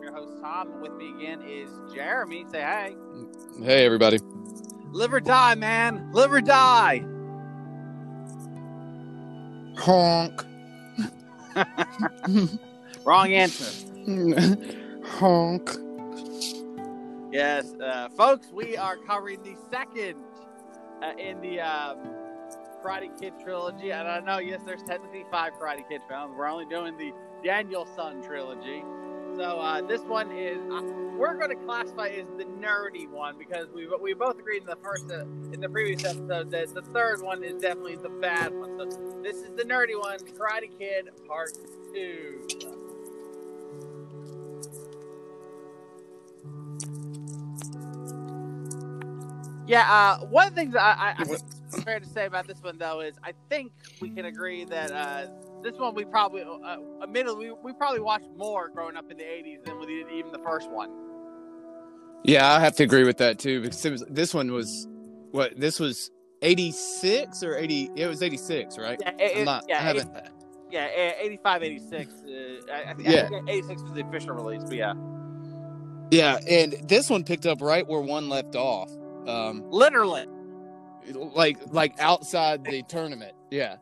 I'm your host, Tom. With me again is Jeremy. Say hey. Hey, everybody. Live or die, man. Live or die. Honk. Wrong answer. Honk. Yes, uh, folks, we are covering the second uh, in the um, Karate Kid trilogy. And I know, yes, there's technically five Karate Kid films. We're only doing the Daniel-san trilogy. So uh, this one is uh, we're going to classify as the nerdy one because we we both agreed in the first uh, in the previous episode that the third one is definitely the bad one. So this is the nerdy one, Karate Kid Part Two. Yeah, uh, one of the things I, I, I fair to say about this one though is I think we can agree that uh, this one we probably, uh, admittedly, we, we probably watched more growing up in the '80s than we did even the first one. Yeah, I have to agree with that too because it was, this one was what this was 86 or 80 it was 86 right Yeah, it, not, yeah, I haven't yeah, eh, 85, 86. Uh, I, I think, Yeah. I think 86 was the official release, but yeah, yeah and this one picked up right where one left off um literally. like like outside the tournament yeah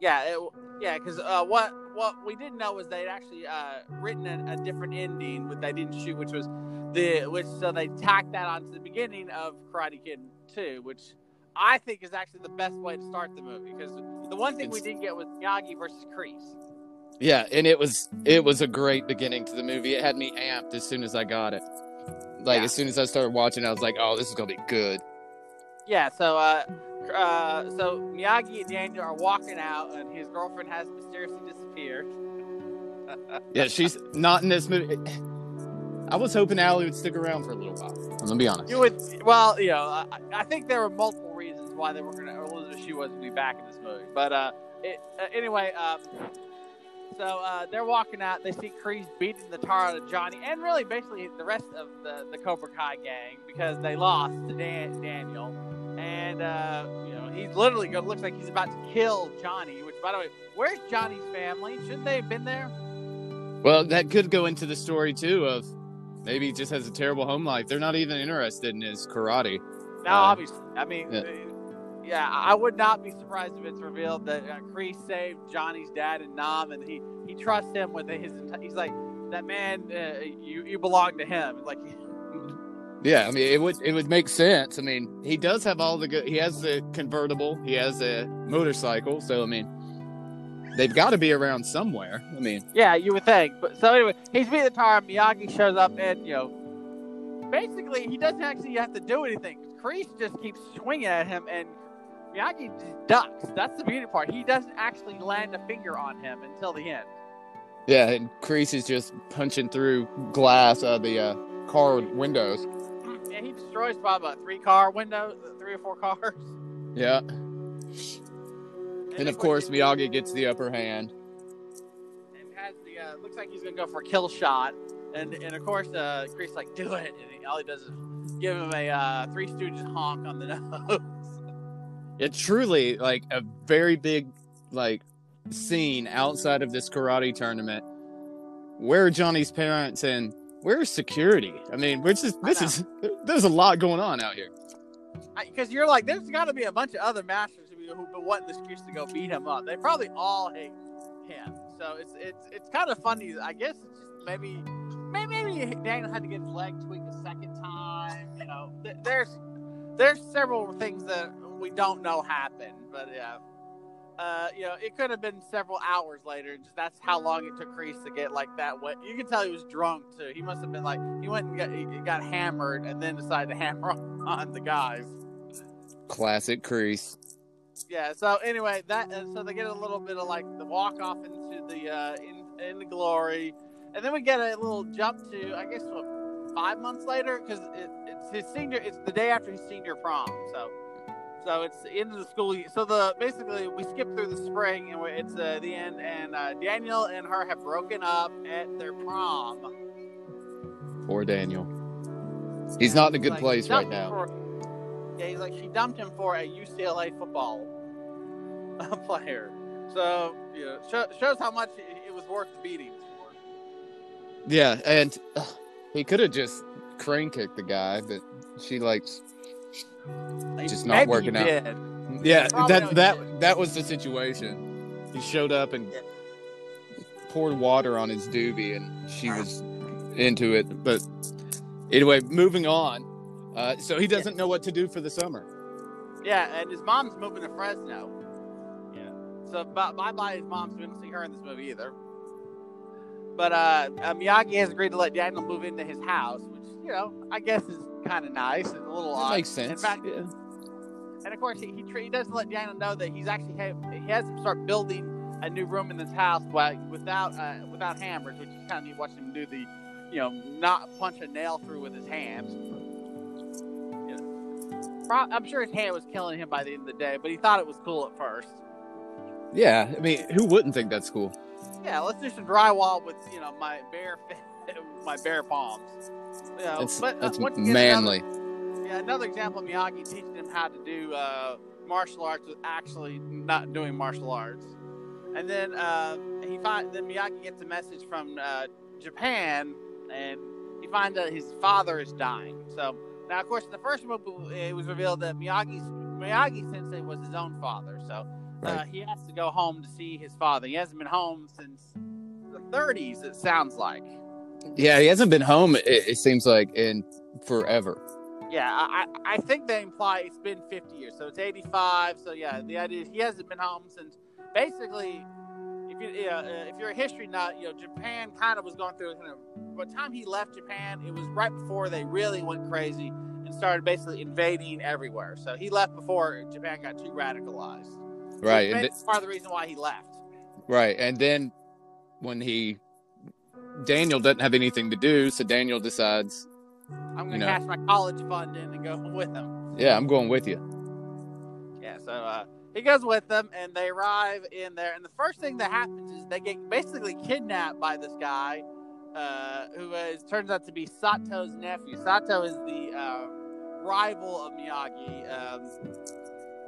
Yeah, it, yeah, because uh, what what we didn't know was they'd actually uh, written a, a different ending, but they didn't shoot, which was the which so they tacked that onto the beginning of Karate Kid Two, which I think is actually the best way to start the movie because the one thing we didn't get was Miyagi versus Kreese. yeah and it was it was a great beginning to the movie it had me amped as soon as i got it like Yeah. as soon as i started watching i was like oh this is gonna be good Yeah, so uh, uh, so Miyagi and Daniel are walking out, and his girlfriend has mysteriously disappeared. yeah she's not in this movie i was hoping Ali would stick around for a little while i'm gonna be honest You would, well, you know, I, I think there were multiple reasons why they were going to, or Elizabeth Shue wasn't be back in this movie. But uh, it, uh, anyway, um, so uh, they're walking out. They see Kreese beating the tar out of Johnny, and really basically the rest of the, the Cobra Kai gang because they lost to Dan, Daniel. And, uh, you know, he's literally going looks like he's about to kill Johnny, which, by the way, where's Johnny's family? Shouldn't they have been there? Well, that could go into the story too of maybe he just has a terrible home life. They're not even interested in his karate. No, Uh, obviously. I mean, yeah. uh, yeah. I would not be surprised if it's revealed that uh, Kreese saved Johnny's dad and Nam, and he he trusts him with his. He's like that man. Uh, you you belong to him. Like Yeah, I mean it would it would make sense. I mean, he does have all the good. He has the convertible. He has a motorcycle. So I mean, they've got to be around somewhere. I mean, yeah, you would think. But so anyway, he's beating the tar. Miyagi shows up, and you know, basically he doesn't actually have to do anything. Kreese just keeps swinging at him, and Miyagi just ducks. That's the beauty part. He doesn't actually land a finger on him until the end. yeah, and Kreese is just punching through glass of the uh, car windows. He destroys probably about three car windows, three or four cars. Yeah, And, and of course Miyagi gets the upper hand. and has the uh, looks like he's gonna go for a kill shot, and and of course uh, Kreese like do it, and he, all he does is give him a uh, Three Stooges honk on the nose. It's truly like a very big like scene outside of this karate tournament. Where are Johnny's parents and where's security? I mean, we're just this is there's a lot going on out here. Because you're like, there's got to be a bunch of other masters who, who who want the excuse to go beat him up. They probably all hate him. So it's it's it's kind of funny. I guess it's just maybe maybe, maybe Daniel had to get his leg tweaked a second time. You know, th- there's there's several things that we don't know happened, but yeah. Uh, you know, it could have been several hours later. Just that's how long it took Kreese to get like that wet. You can tell he was drunk too. He must have been like he went and got, he got hammered and then decided to hammer on the guys. Classic Kreese. Yeah. So anyway, that uh, so they get a little bit of like the walk off into the uh, in in the glory, and then we get a little jump to I guess what five months later because it, it's his senior. It's the day after his senior prom. So. So it's the end of the school year. So the basically we skip through the spring and it's uh, the end. And uh, Daniel and her have broken up at their prom. Poor Daniel. He's not in a good Like, place right now. for- yeah, he's like she dumped him for a UCLA football player. So you know, show, shows how much it, was worth the beatings for. Yeah, and uh, he could have just crane kicked the guy, but she likes. Just not working out. did. Yeah, that that good. that was the situation. He showed up and poured water on his doobie, and she was into it. But anyway, moving on. Uh, so he doesn't know what to do for the summer. Yeah, and his mom's moving to Fresno. Yeah. So bye bye his mom's. We don't see her in this movie either. But uh, uh, Miyagi has agreed to let Daniel move into his house, which you know I guess is kind of nice and a little That odd. makes sense. In fact, yeah. and of course he he, tr- he doesn't let Daniel know that he's actually ha- he has him start building a new room in this house without uh, without hammers, which is kind of neat watching him do the you know not punch a nail through with his hands. Pro- I'm sure his hand was killing him by the end of the day, but he thought it was cool at first. yeah, I mean, who wouldn't think that's cool? Yeah, let's do some drywall with you know my bare my bare palms. You know, That's but uh, that's again, manly. Another, yeah, another example of Miyagi teaching him how to do uh, martial arts with actually not doing martial arts. And then uh, he find then Miyagi gets a message from uh, Japan, and he finds that his father is dying. So now, of course, in the first movie, it was revealed that Miyagi's Miyagi Sensei was his own father. So uh, Right. he has to go home to see his father. He hasn't been home since the 30s. It sounds like. Yeah, he hasn't been home. It, it seems like in forever. Yeah, I, I think they imply it's been 50 years, so it's 85. So yeah, the idea is he hasn't been home since basically. If you yeah, uh, if you're a history nut, you know Japan kind of was going through kind of. By the time he left Japan, it was right before they really went crazy and started basically invading everywhere. So he left before Japan got too radicalized. Right. maybe And that's part of the reason why he left. Right. And then when he Daniel doesn't have anything to do, so Daniel decides, I'm gonna know. cash my college fund in and go with him. yeah, I'm going with you. Yeah, so uh, he goes with them, and they arrive in there. And the first thing that happens is they get basically kidnapped by this guy, uh, who is turns out to be Sato's nephew. Sato is the uh, rival of Miyagi. Um,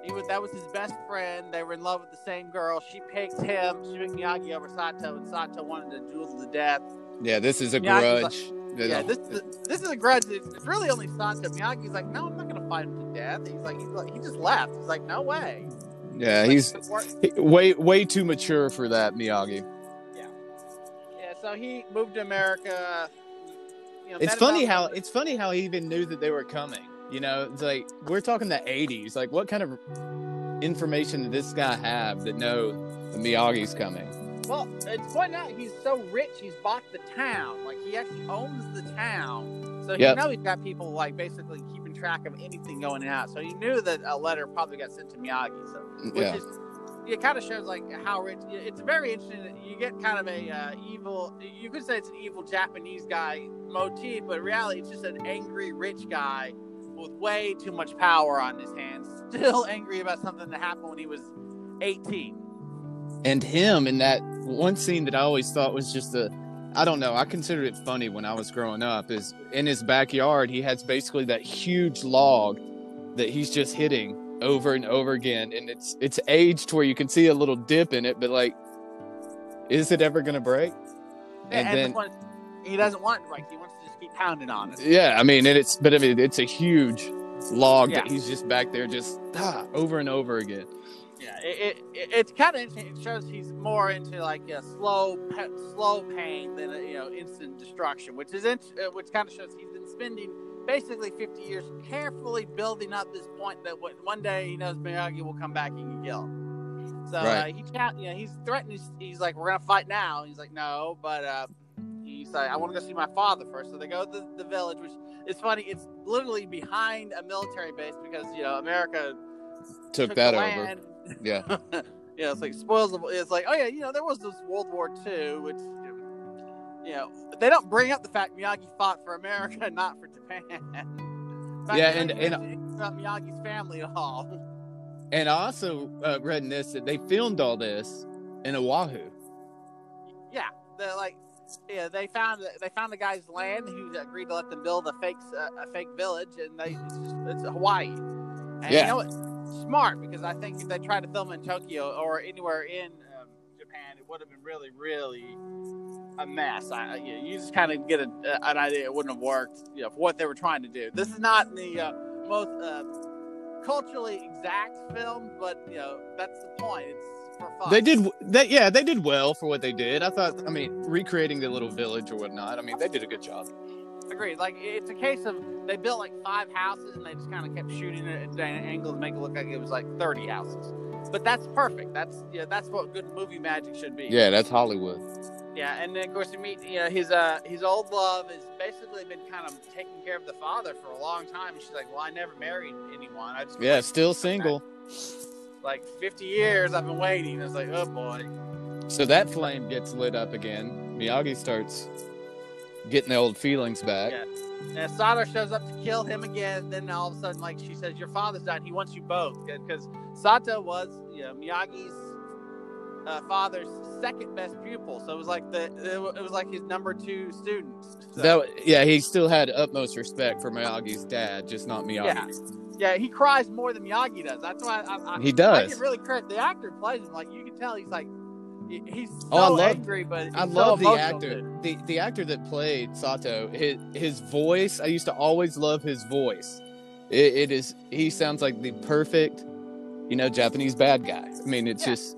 he was that was his best friend. They were in love with the same girl. She picked him. She picked Miyagi over Sato, and Sato wanted to duel to the death. Yeah, this is a Miyagi's grudge. Yeah, this is this is a grudge. It's, it's really only Sato. Miyagi's like, no, I'm not gonna fight him to death. He's like, he's like, he just left. He's like, no way. yeah, Like, he's the he- way way too mature for that, Miyagi. yeah. Yeah. So he moved to America. You know, It's funny about- how it's funny how he even knew that they were coming. You know, it's like we're talking the '80s. Like, what kind of information did this guy have that know the Miyagi's coming? Well, it's pointing out he's so rich. He's bought the town. Like he actually owns the town. So he Yep. know he's got people like basically keeping track of anything going out. So he knew that a letter probably got sent to Miyagi. So which Yeah, is it kind of shows like how rich it's very interesting you get kind of a uh, evil you could say it's an evil japanese guy motif but in reality it's just an angry rich guy with way too much power on his hands. Still angry about something that happened when he was 18 and him in that one scene that I always thought was just a I don't know, I considered it funny when I was growing up is in his backyard he has basically that huge log that he's just hitting over and over again. And it's it's aged where you can see a little dip in it but like is it ever going to break? and, And then the he doesn't want it to break he wants keep pounding on. It yeah, I mean and it's but I mean it's a huge log that he's just back there just ah, over and over again. yeah it, it, it's kind of interesting it shows he's more into like a slow pe- slow pain than a, you know instant destruction which is uh, which kind of shows he's been spending basically 50 years carefully building up this point that one day he knows Miyagi will come back and can kill him. So uh, he can't you know he's threatening he's, he's like we're gonna fight now. He's like no but uh he's like I want to go see my father first so they go to the, the village which is funny it's literally behind a military base because you know America Took, that the over. Yeah. yeah, it's like spoils. Of, it's like, oh yeah, you know, there was this World War II, which, you know, they don't bring up the fact Miyagi fought for America, not for Japan. Fact, Yeah, and- and- about Miyagi's family at all. And I also uh, read in this that they filmed all this in Oahu. yeah, they're like, yeah, they found they found the guy's land who agreed to let them build a fake uh, a fake village, and they it's just it's Hawaii. And Yeah. you know what? Smart because I think if they tried to film in Tokyo or anywhere in um, Japan, it would have been really, really a mess. I, you, you just kind of get a, an idea it wouldn't have worked. You know, for what they were trying to do. This is not the uh, most uh, culturally exact film, but you know that's the point. It's. They did that. Yeah, they did well for what they did. I thought. I mean, recreating the little village or whatnot. I mean, they did a good job. Agreed. Like it's a case of they built like five houses and they just kind of kept shooting it at angles to make it look like it was like thirty houses. But that's perfect. That's yeah, that's what good movie magic should be. Yeah, that's Hollywood. Yeah, and then of course you meet you know his uh his old love has basically been kind of taking care of the father for a long time. And she's like, well, I never married anyone. I just yeah, still single. Like fifty years, I've been waiting. It's like, oh boy. So that flame gets lit up again. Miyagi starts getting the old feelings back. Yeah. And Sato shows up to kill him again. Then all of a sudden, like she says, "Your father's died. He wants you both." Because Sato was, you know, Miyagi's uh, father's second best pupil, so it was like the it was like his number two student. So. That, yeah, he still had utmost respect for Miyagi's dad, just not Miyagi. Yeah. Yeah, he cries more than Miyagi does. That's why I, I, he does. I get really credit. The actor plays him like you can tell he's like oh, he's so oh, I love, angry, but I love the actor. The the actor that played Sato, his his voice. I used to always love his voice. It, it is. He sounds like the perfect, you know, Japanese bad guy. I mean, it's yeah. just,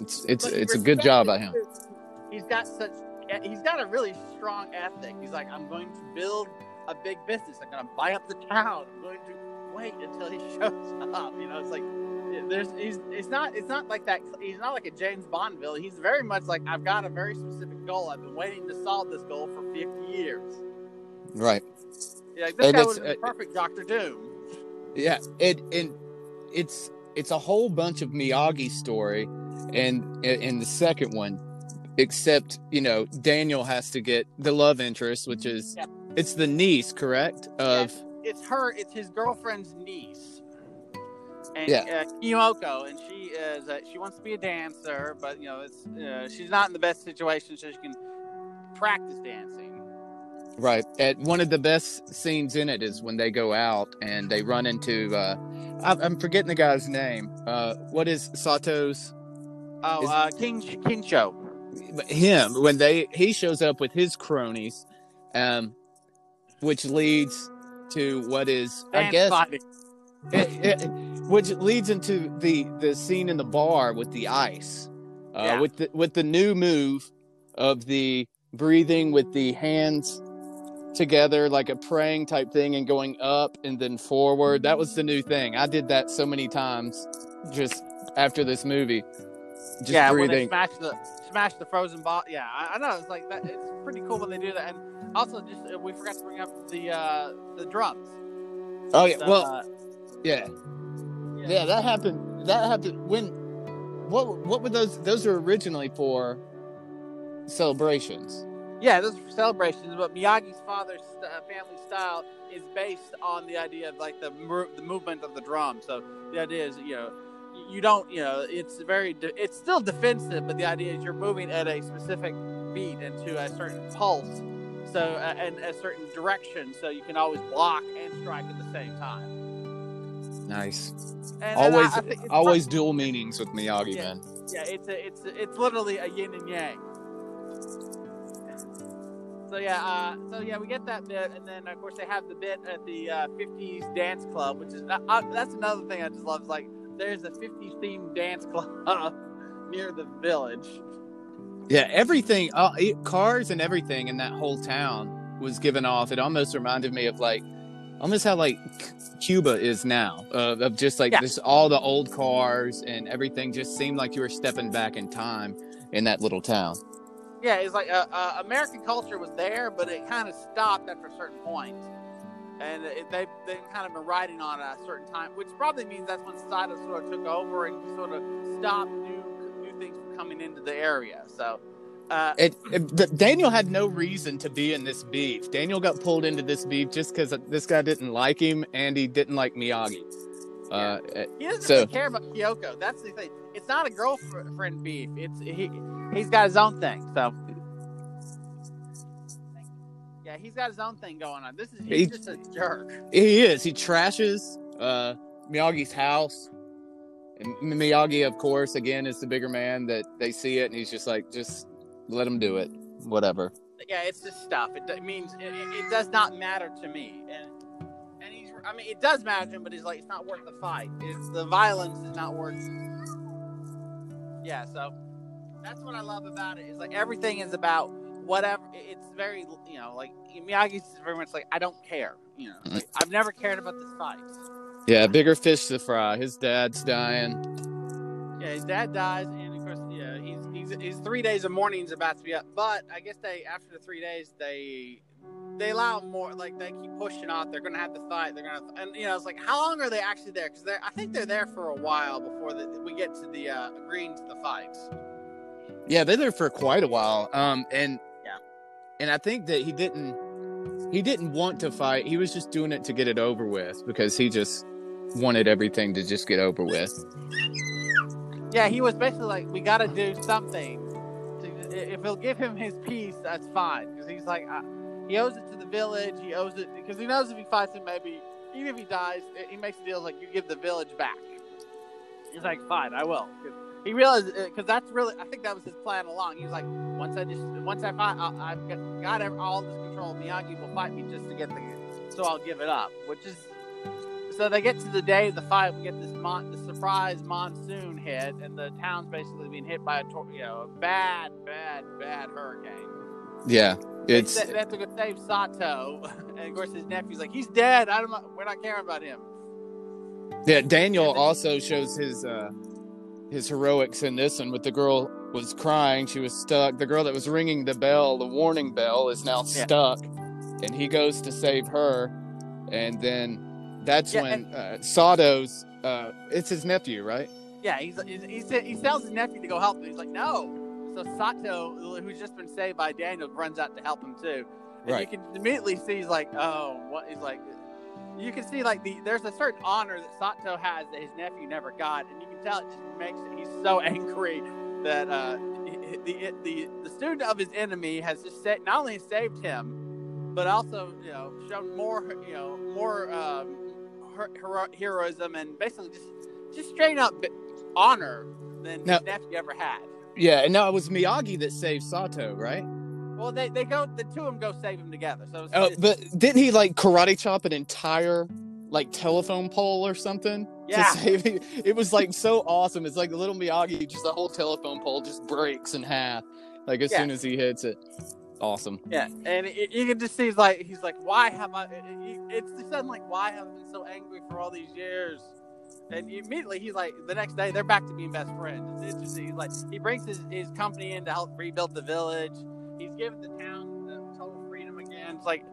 it's it's it's a good job by him. He's got such. He's got a really strong ethic. He's like, I'm going to build a big business. I'm going to buy up the town. I'm going to wait until he shows up. You know, it's like there's he's it's not it's not like that he's not like a James Bond villain. He's very much like I've got a very specific goal. I've been waiting to solve this goal for 50 years. Right. Yeah, like, this and guy was uh, perfect Doctor Doom. Yeah, it and it's it's a whole bunch of Miyagi story and in the second one except, you know, Daniel has to get the love interest which is yeah. it's the niece, correct? Of yeah, it's her, it's his girlfriend's niece and yeah. uh, Kiyoko, and she is uh, she wants to be a dancer, but you know it's uh, she's not in the best situation, so she can practice dancing. Right. At one of the best scenes in it is when they go out and they run into uh, I'm forgetting the guy's name. Uh, what is Sato's? Oh, is, uh, King Kincho. Him when they he shows up with his cronies, um, which leads to what is I guess. It, it, which leads into the the scene in the bar with the ice, uh, yeah. with the with the new move of the breathing with the hands together like a praying type thing and going up and then forward. That was the new thing. I did that so many times just after this movie. Just yeah, breathing. when they smash the smash the frozen ball. Yeah, I, I, know it's like that. It's pretty cool when they do that. And also, just uh, we forgot to bring up the uh the drums. Oh yeah, well, uh, yeah. Yeah, that happened. That happened when. What what were those? Those were originally for celebrations. Yeah, those are for celebrations. But Miyagi's father's uh, family style is based on the idea of like the the movement of the drum. So the idea is, you know, you don't, you know, it's very, de- it's still defensive, but the idea is you're moving at a specific beat into a certain pulse, so uh, and a certain direction, so you can always block and strike at the same time. Nice. And, always, I, I always fun. dual meanings with Miyagi, yeah, man. Yeah, it's a, it's a, it's literally a yin and yang. So yeah, uh, so yeah, we get that bit, and then of course they have the bit at the uh, '50s dance club, which is uh, uh, that's another thing I just love. Is like there's a '50s themed dance club near the village. Yeah, everything, uh, cars and everything in that whole town was given off. It almost reminded me of like almost how like Cuba is now, uh, of just like yeah. this all the old cars and everything just seemed like you were stepping back in time in that little town. Yeah, it's like uh, uh, American culture was there, but it kind of stopped after a certain point, and it, they they kind of been riding on a certain time, which probably means that's when Sato sort of took over and sort of stopped new new things from coming into the area. So uh, it, it, Daniel had no reason to be in this beef. Daniel got pulled into this beef just because this guy didn't like him and he didn't like Miyagi. Uh, he doesn't so, care about Kyoko. That's the thing. It's not a girlfriend beef. It's he. He's got his own thing. So yeah, he's got his own thing going on. This is he's he, just a jerk. He is. He trashes uh, Miyagi's house. And Miyagi, of course, again is the bigger man that they see it, and he's just like, just let him do it. whatever. Yeah, it's just stuff. It, it means it, it does not matter to me, and and he's. I mean, it does matter to him, but he's like, it's not worth the fight. It's the violence is not worth. Yeah, so that's what I love about it. Is like everything is about whatever. It's very you know like Miyagi's very much like I don't care. You know, like, I've never cared about this fight. Yeah, bigger fish to fry. His dad's dying. Yeah, his dad dies, and of course, yeah, he's he's, he's three days of mourning. mourning's about to be up. But I guess they after the three days they they allow more like they keep pushing off. They're gonna have the fight. They're gonna and you know it's like how long are they actually there? Because they're I think they're there for a while before the, we get to the uh, agreeing to the fights. Yeah, they're there for quite a while. Um, and. And I think that he didn't he didn't want to fight. He was just doing it to get it over with because he just wanted everything to just get over with. Yeah, he was basically like, we got to do something. To, if he'll give him his piece, that's fine. Because he's like, uh, he owes it to the village. He owes it because he knows if he fights him, maybe even if he dies, he makes a deal like you give the village back. He's like, fine, I will. He realized because that's really, I think that was his plan along. He was like, once I just, once I fight, I'll, I've got, got all this control. Miyagi will fight me just to get the, so I'll give it up. Which is, so they get to the day of the fight. We get this mon- the surprise monsoon hit, and the town's basically being hit by a tor- you know a bad, bad, bad hurricane. Yeah, it's sa- They, have to go save Sato, and of course his nephew's like, he's dead. I don't. know- We're not caring about him. yeah. Daniel also shows his uh his heroics in this one with the girl was crying. She was stuck. The girl that was ringing the bell, the warning bell, is now Yeah. stuck, and he goes to save her, and then that's Yeah, when uh, Sato's uh it's his nephew, right? Yeah, he's, he's, he tells his nephew to go help him. He's like, no. So Sato, who's just been saved by Daniel, runs out to help him too. And Right. you can immediately see he's like, oh, what? He's like, you can see like the there's a certain honor that Sato has that his nephew never got, and you can tell it just makes it. He's so angry that uh, the the the student of his enemy has just sa- not only saved him, but also you know shown more you know more um, her- hero- heroism and basically just just straight up honor than Now- his nephew ever had. Yeah, and no, it was Miyagi that saved Sato, right? Well, they, they go the two of them go save him together. So it's, Oh, but didn't he like karate chop an entire like telephone pole or something? Yeah. To save it? it was like so awesome. It's like the little Miyagi, just the whole telephone pole just breaks in half, like as Yeah. soon as he hits it. Awesome. Yeah, and it, you can just see he's like he's like, why have I? it- it- It's just something like, why have I been so angry for all these years? And immediately he's like, the next day they're back to being best friends. It's interesting. He's like, he brings his, his company in to help rebuild the village. He's given the town the total freedom again. It's like,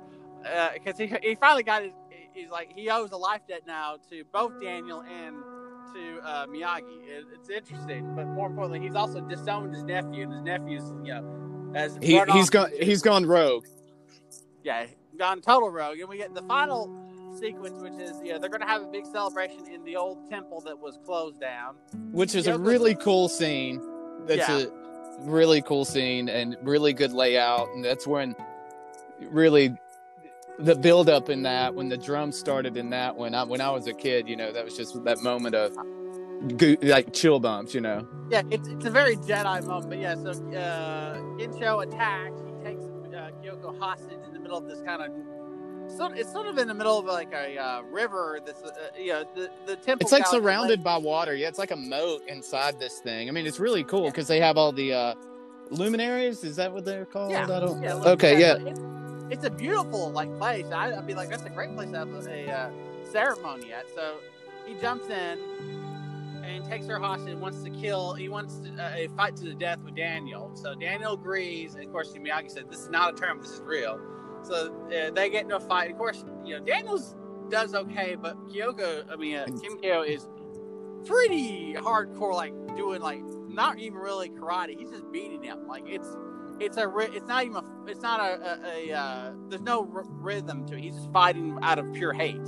because he he finally got his. He's like he owes a life debt now to both Daniel and to uh, Miyagi. It, it's interesting, but more importantly, he's also disowned his nephew, and his nephew's you know has He run he's off gone he's gone rogue. yeah, gone total rogue. And we get the final sequence, which is yeah, they're gonna have a big celebration in the old temple that was closed down. which is a really cool scene. That's Yeah. a really cool scene and really good layout. And that's when really the build up in that when the drums started in that when I when I was a kid, you know, that was just that moment of goo like chill bumps, you know. Yeah, it's, it's a very Jedi moment. But yeah, so uh, Gensho attacks. He takes uh, Kyoko hostage in the middle of this kind of. So it's sort of in the middle of like a uh, river. This, uh, you know, the the temple. It's like surrounded by water. Yeah, it's like a moat inside this thing. I mean, it's really cool because they have all the uh luminaries. Is that what they're called? Yeah, I don't. yeah, look, okay, yeah. It's, it's a beautiful like place. I, I'd be like, that's a great place to have a, uh, ceremony at. So he jumps in and takes her hostage. and Wants to kill. He wants to, uh, a fight to the death with Daniel. So Daniel agrees. And of course, Miyagi said, "This is not a term. This is real." So uh, they get into a fight. Of course, you know Daniel's does okay, but Kyoko, I mean uh, Kim Kyo is pretty hardcore. Like doing like not even really karate. He's just beating him. Like it's it's a it's not even a, it's not a, a, a uh, there's no r- rhythm to it. He's just fighting out of pure hate.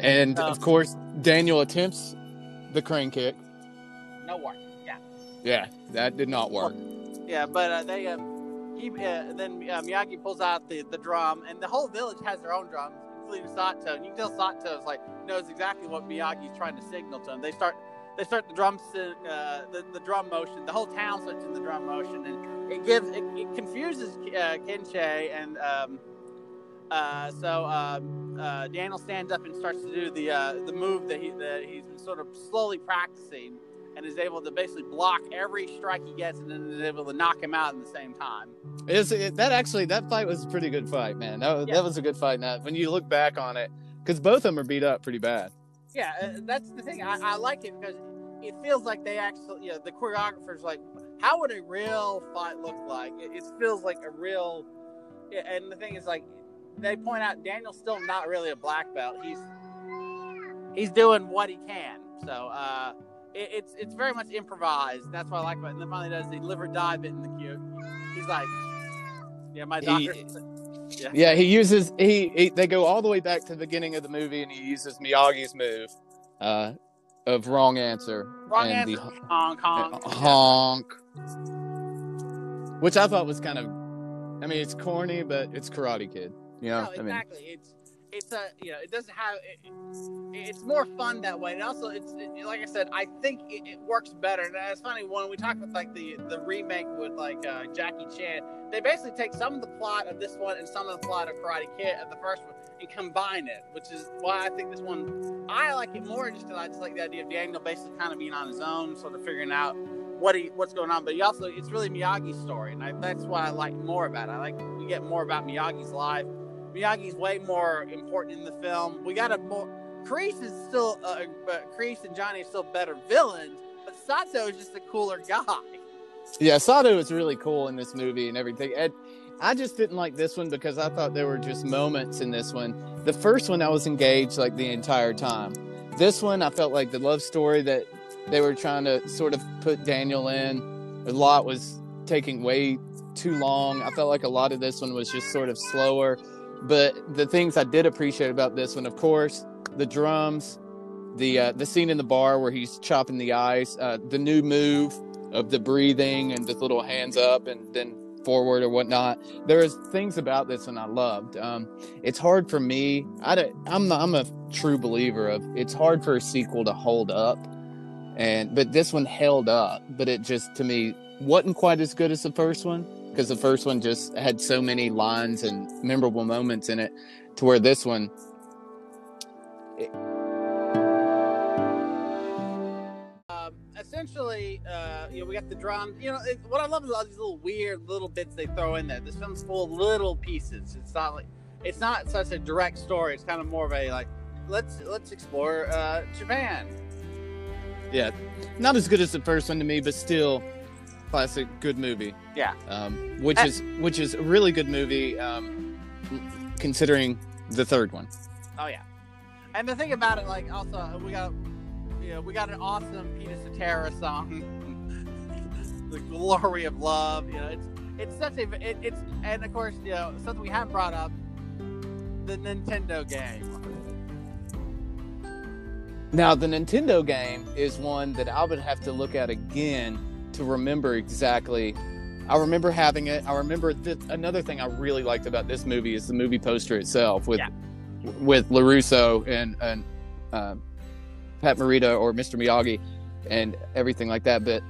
And Uh, of course, Daniel attempts the crane kick. No war. Yeah. Yeah, that did not work. Yeah, but uh, they um, he uh, then uh, Miyagi pulls out the, the drum, and the whole village has their own drums, including Sato. And you can tell Sato is like knows exactly what Miyagi's trying to signal to him. They start they start the drum uh, the the drum motion. The whole town starts in the drum motion, and it gives it, it confuses uh, Kinche, and um, uh, so um, uh, Daniel stands up and starts to do the uh, the move that he that he's been sort of slowly practicing, and is able to basically block every strike he gets, and then is able to knock him out at the same time. Is it, that actually that fight was a pretty good fight, man. That was, Yeah. that was a good fight. Now, when you look back on it, because both of them are beat up pretty bad. Yeah, uh, that's the thing. I, I like it because it feels like they actually, you know, the choreographer's like, how would a real fight look like? It, it feels like a real, and the thing is like, they point out Daniel's still not really a black belt. He's he's doing what he can. So uh, it, it's it's very much improvised. That's what I like about it. And then finally does the liver dive bit in the queue. He's like, yeah, my He- doctor. Yeah, he uses he, he they go all the way back to the beginning of the movie, and he uses Miyagi's move uh, of wrong answer Wrong and answer. the Hong Kong. Uh, honk, which I thought was kind of. I mean, it's corny, but it's Karate Kid. You know, No, I mean, exactly. It's it's a you know it doesn't have it, it's more fun that way. And also, it's it, like I said, I think it, it works better. And it's funny when we talk about like the the remake with like uh, Jackie Chan, they basically take some of the plot of this one and some of the plot of Karate Kid of the first one and combine it, which is why I think this one I like it more just because I just like the idea of Daniel basically kind of being on his own, sort of figuring out what he what's going on. But he also it's really Miyagi's story, and I, that's what I like more about it. I like we get more about Miyagi's life. Miyagi's way more important in the film. We got a more. Kreese is still, uh, but Kreese and Johnny are still better villains. But Sato is just a cooler guy. yeah, Sato is really cool in this movie and everything. And I just didn't like this one because I thought there were just moments in this one. The first one, I was engaged like the entire time. This one, I felt like the love story that they were trying to sort of put Daniel in. A lot was taking way too long. I felt like a lot of this one was just sort of slower. But the things I did appreciate about this one, of course, the drums, the uh, the scene in the bar where he's chopping the ice, uh, the new move of the breathing and the little hands up and then forward or whatnot. There is things about this one I loved. Um, it's hard for me. I don't, I'm I'm a true believer of it's hard for a sequel to hold up, and but this one held up. But it just to me wasn't quite as good as the first one because the first one just had so many lines and memorable moments in it, to where this one. Um, essentially, uh, you know, we got the drum. You know, it, what I love is all these little weird little bits they throw in there. This film's full of little pieces. It's not like it's not such a direct story. It's kind of more of a like, let's let's explore uh, Japan. Yeah, not as good as the first one to me, but still classic, good movie. Yeah. um, which Uh, is which is a really good movie, um, considering the third one. Oh yeah, and the thing about it, like, also we got, you know, we got an awesome Peter Cetera song, "The Glory of Love." You know, it's it's such a it, it's and of course you know something we haven't brought up, the Nintendo game. Now, the Nintendo game is one that I would have to look at again to remember exactly. I remember having it. I remember th- another thing I really liked about this movie is the movie poster itself with Yeah. with Larusso and and uh, Pat Morita or Mr. Miyagi and everything like that. But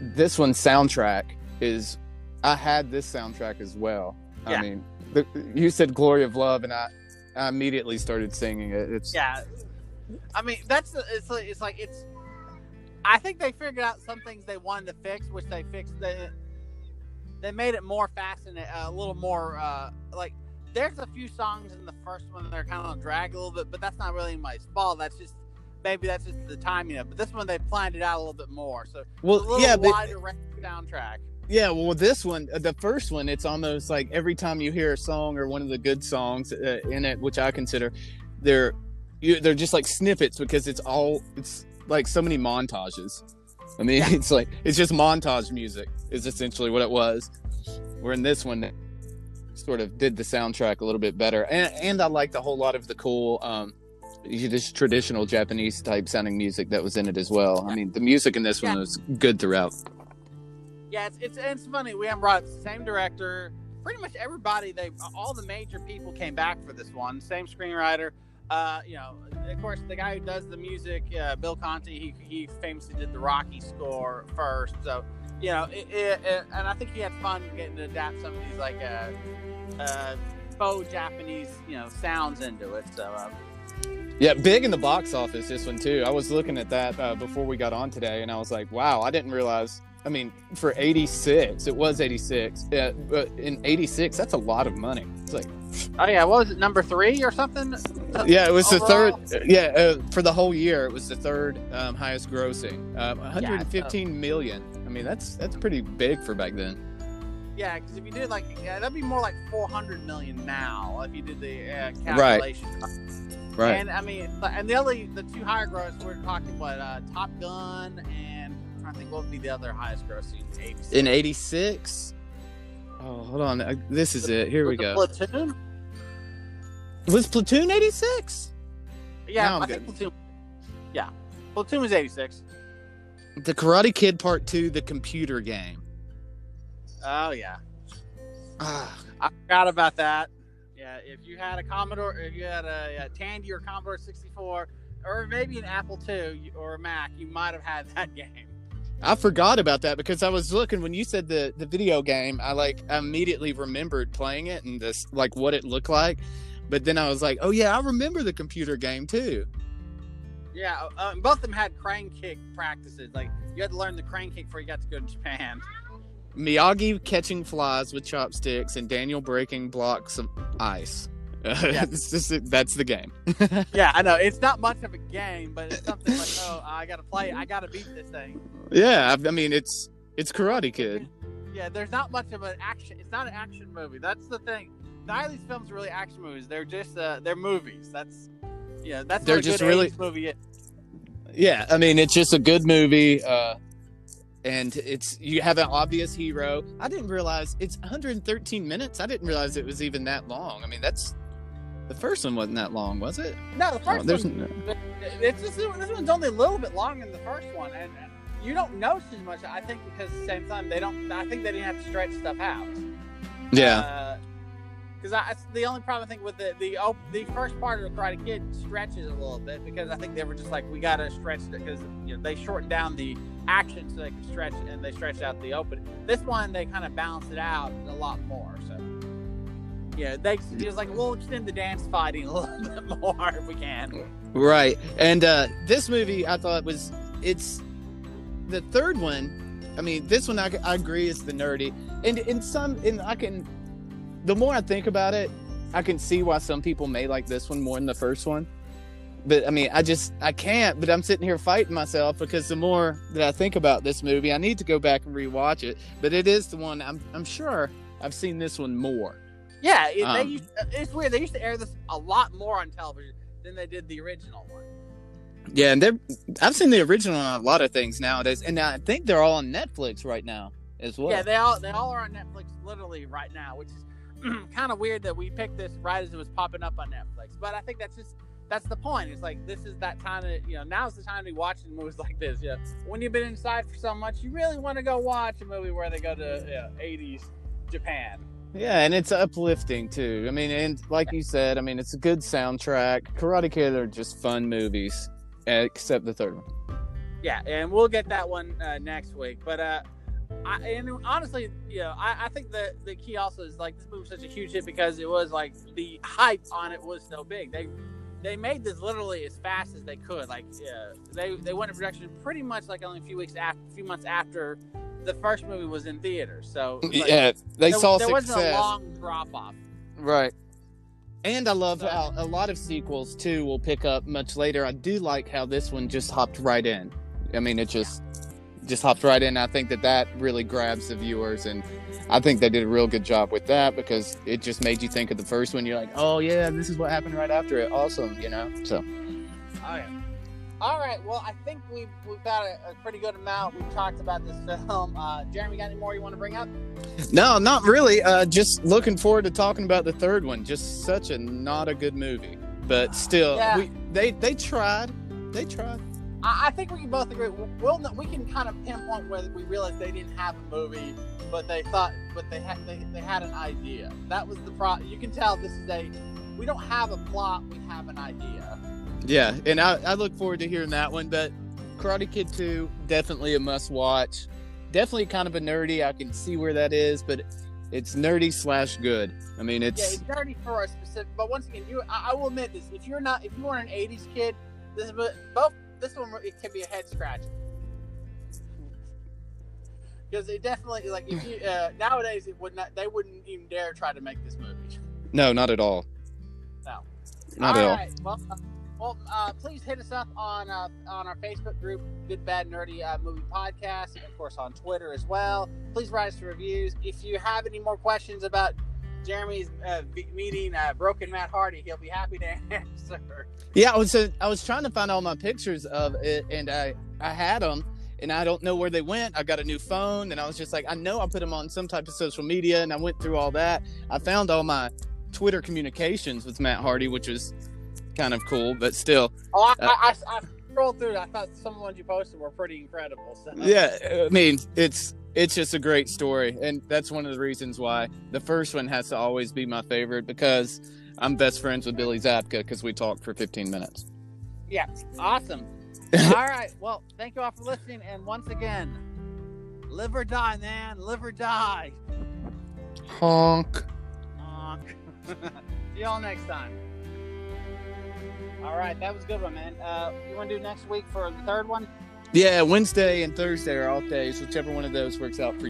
this one's soundtrack is. I had this soundtrack as well. Yeah. I mean, the, you said "Glory of Love" and I, I immediately started singing it. It's Yeah, I mean that's the- it's like, it's like it's. I think they figured out some things they wanted to fix, which they fixed. They they made it more fascinating, a little more uh, like. There's a few songs in the first one that are kind of drag a little bit, but that's not really anybody's fault. That's just maybe that's just the timing of. it. But this one they planned it out a little bit more, so well, a little yeah, but wider soundtrack. Yeah, well, this one, uh, the first one, it's almost like every time you hear a song or one of the good songs uh, in it, which I consider, they're you, they're just like snippets because it's all it's like so many montages. I mean, it's like it's just montage music is essentially what it was. Where in this one, sort of did the soundtrack a little bit better, and and I liked a whole lot of the cool. um just traditional Japanese type sounding music that was in it as well. I mean, the music in this one was good throughout. Yeah, it's, it's it's funny. We haven't brought the same director. Pretty much everybody, they all the major people came back for this one. Same screenwriter. Uh, you know, of course, the guy who does the music, uh, Bill Conti, he, he famously did the Rocky score first. So, you know, it, it, it, and I think he had fun getting to adapt some of these like uh, uh, faux Japanese, you know, sounds into it. So, uh, Yeah, big in the box office. This one too. I was looking at that uh, before we got on today, and I was like, "Wow, I didn't realize." I mean, for '86, it was '86. Yeah, but in '86, that's a lot of money. It's like, oh yeah, what was it, number three or something? yeah, it was Overall? the third. Yeah, uh, for the whole year, it was the third um, highest grossing. Um, 115 million. I mean, that's that's pretty big for back then. Yeah, because if you did like, yeah, that'd be more like 400 million now if you did the uh, Right. calculation. Right. And I mean, and the only the two higher gross we're talking about uh, Top Gun and I'm trying to think what would be the other highest grossing. 86. in '86. Oh, hold on. Uh, This is it. Here we go. Platoon. Was Platoon '86? Yeah, Now I'm think. Platoon. Yeah, Platoon was 86. The Karate Kid Part Two, the computer game. Oh yeah, Ah, I forgot about that. Yeah, if you had a Commodore, if you had a, a Tandy or Commodore 64, or maybe an Apple II or a Mac, you might have had that game. I forgot about that because I was looking when you said the the video game. I like immediately remembered playing it and this like what it looked like. But then I was like, oh yeah, I remember the computer game too. Yeah, uh, both of them had crane kick practices. Like you had to learn the crane kick before you got to go to Japan. Miyagi catching flies with chopsticks and Daniel breaking blocks of ice. Yeah. just, that's the game. yeah, I know it's not much of a game, but it's something like, oh, I got to play, I got to beat this thing. Yeah, I, I mean it's it's Karate Kid. Yeah, there's not much of an action. It's not an action movie. That's the thing. Neither of these films are really action movies. They're just uh, they're movies. That's yeah, that's They're just really- 80s movie. Is. Yeah, I mean it's just a good movie, uh, and it's you have an obvious hero. I didn't realize it's 113 minutes. I didn't realize it was even that long. I mean that's the first one wasn't that long, was it? No, the Oh, first there's one. no- It's just, this one's only a little bit longer than the first one, and you don't notice as much. I think because at the same time they don't. I think they didn't have to stretch stuff out. yeah, Because the only problem I think with the the op- the first part of the Karate Kid stretches a little bit because I think they were just like we gotta stretch it because you know they shortened down the action so they could stretch and they stretched out the open. This one they kind of balanced it out a lot more. So yeah, they just like we'll extend the dance fighting a little bit more if we can. right. And uh, this movie I thought was it's the third one. I mean, this one I, I agree is the nerdy, and in some, and I can. The more I think about it, I can see why some people may like this one more than the first one. But I mean, I just I can't. But I'm sitting here fighting myself because the more that I think about this movie, I need to go back and rewatch it. But it is the one I'm I'm sure I've seen this one more. Yeah, it, Um, used, it's weird. They used to air this a lot more on television than they did the original one. Yeah, and they're I've seen the original on a lot of things nowadays, and I think they're all on Netflix right now as well. Yeah, they all they all are on Netflix literally right now, which is kind of weird that we picked this right as it was popping up on Netflix. But I think that's just that's the point. It's like this is that time that you know now's the time to be watching movies like this. Yeah, when you've been inside for so much, you really want to go watch a movie where they go to yeah, 80s Japan. Yeah, and it's uplifting too. I mean, and like you said, I mean, it's a good soundtrack. Karate Kid are just fun movies, except the third one. Yeah, and we'll get that one uh, next week. But uh, I, and honestly, you know, I, I think the the key also is like this movie was such a huge hit because it was like the hype on it was so big. They they made this literally as fast as they could. Like yeah, they they went into production pretty much like only a few weeks after, a few months after the first movie was in theaters. So like, yeah, they there, saw there wasn't a long drop off. right? And I love So- how a lot of sequels too will pick up much later. I do like how this one just hopped right in. I mean, it just just hopped right in. I think that that really grabs the viewers, and I think they did a real good job with that because it just made you think of the first one. You're like, oh yeah, this is what happened right after it. Awesome, you know. So Oh yeah. All right. Well, I think we've we've got a, a pretty good amount. We've talked about this film. Uh, Jeremy, got any more you want to bring up? no, not really. Uh, just looking forward to talking about the third one. Just such a not a good movie, but still, Yeah. we they they tried. They tried. I, I think we can both agree. We'll know, we can kind of pinpoint whether we realized they didn't have a movie, but they thought, but they had they, they had an idea. That was the pro. You can tell this is a we don't have a plot, we have an idea. Yeah, and I, I look forward to hearing that one. But Karate Kid 2, definitely a must watch. Definitely kind of a nerdy. I can see where that is, but it's nerdy slash good. I mean, it's Yeah, it's dirty for a specific. But once again, you I, I will admit this: if you're not, if you weren't an '80s kid, this is both. This one it can be a head scratcher because it definitely like if you uh, nowadays it would not they wouldn't even dare try to make this movie. no, not at all. No. Not at all. all. right. Well, uh, well, uh, please hit us up on uh, on our Facebook group, Good Bad Nerdy uh, Movie Podcast, and of course on Twitter as well. Please write us reviews. If you have any more questions about Jeremy's uh, meeting uh, Broken Matt Hardy, he'll be happy to answer. Yeah, I was uh, I was trying to find all my pictures of it, and I I had them, and I don't know where they went. I got a new phone, and I was just like, I know I put them on some type of social media, and I went through all that. I found all my Twitter communications with Matt Hardy, which was kind of cool, but still, Oh, I, Uh, I, I, I scrolled through. it. I thought some of the ones you posted were pretty incredible. So. yeah. I mean, it's it's just a great story, and that's one of the reasons why the first one has to always be my favorite because I'm best friends with Billy Zabka because we talked for 15 minutes. Yeah, awesome. all right. Well, thank you all for listening. And once again, live or die, man. Live or die. Honk. Honk. See y'all next time. All right, that was good one, man. Uh, you want to do next week for the third one? Yeah, Wednesday and Thursday are off days, whichever one of those works out for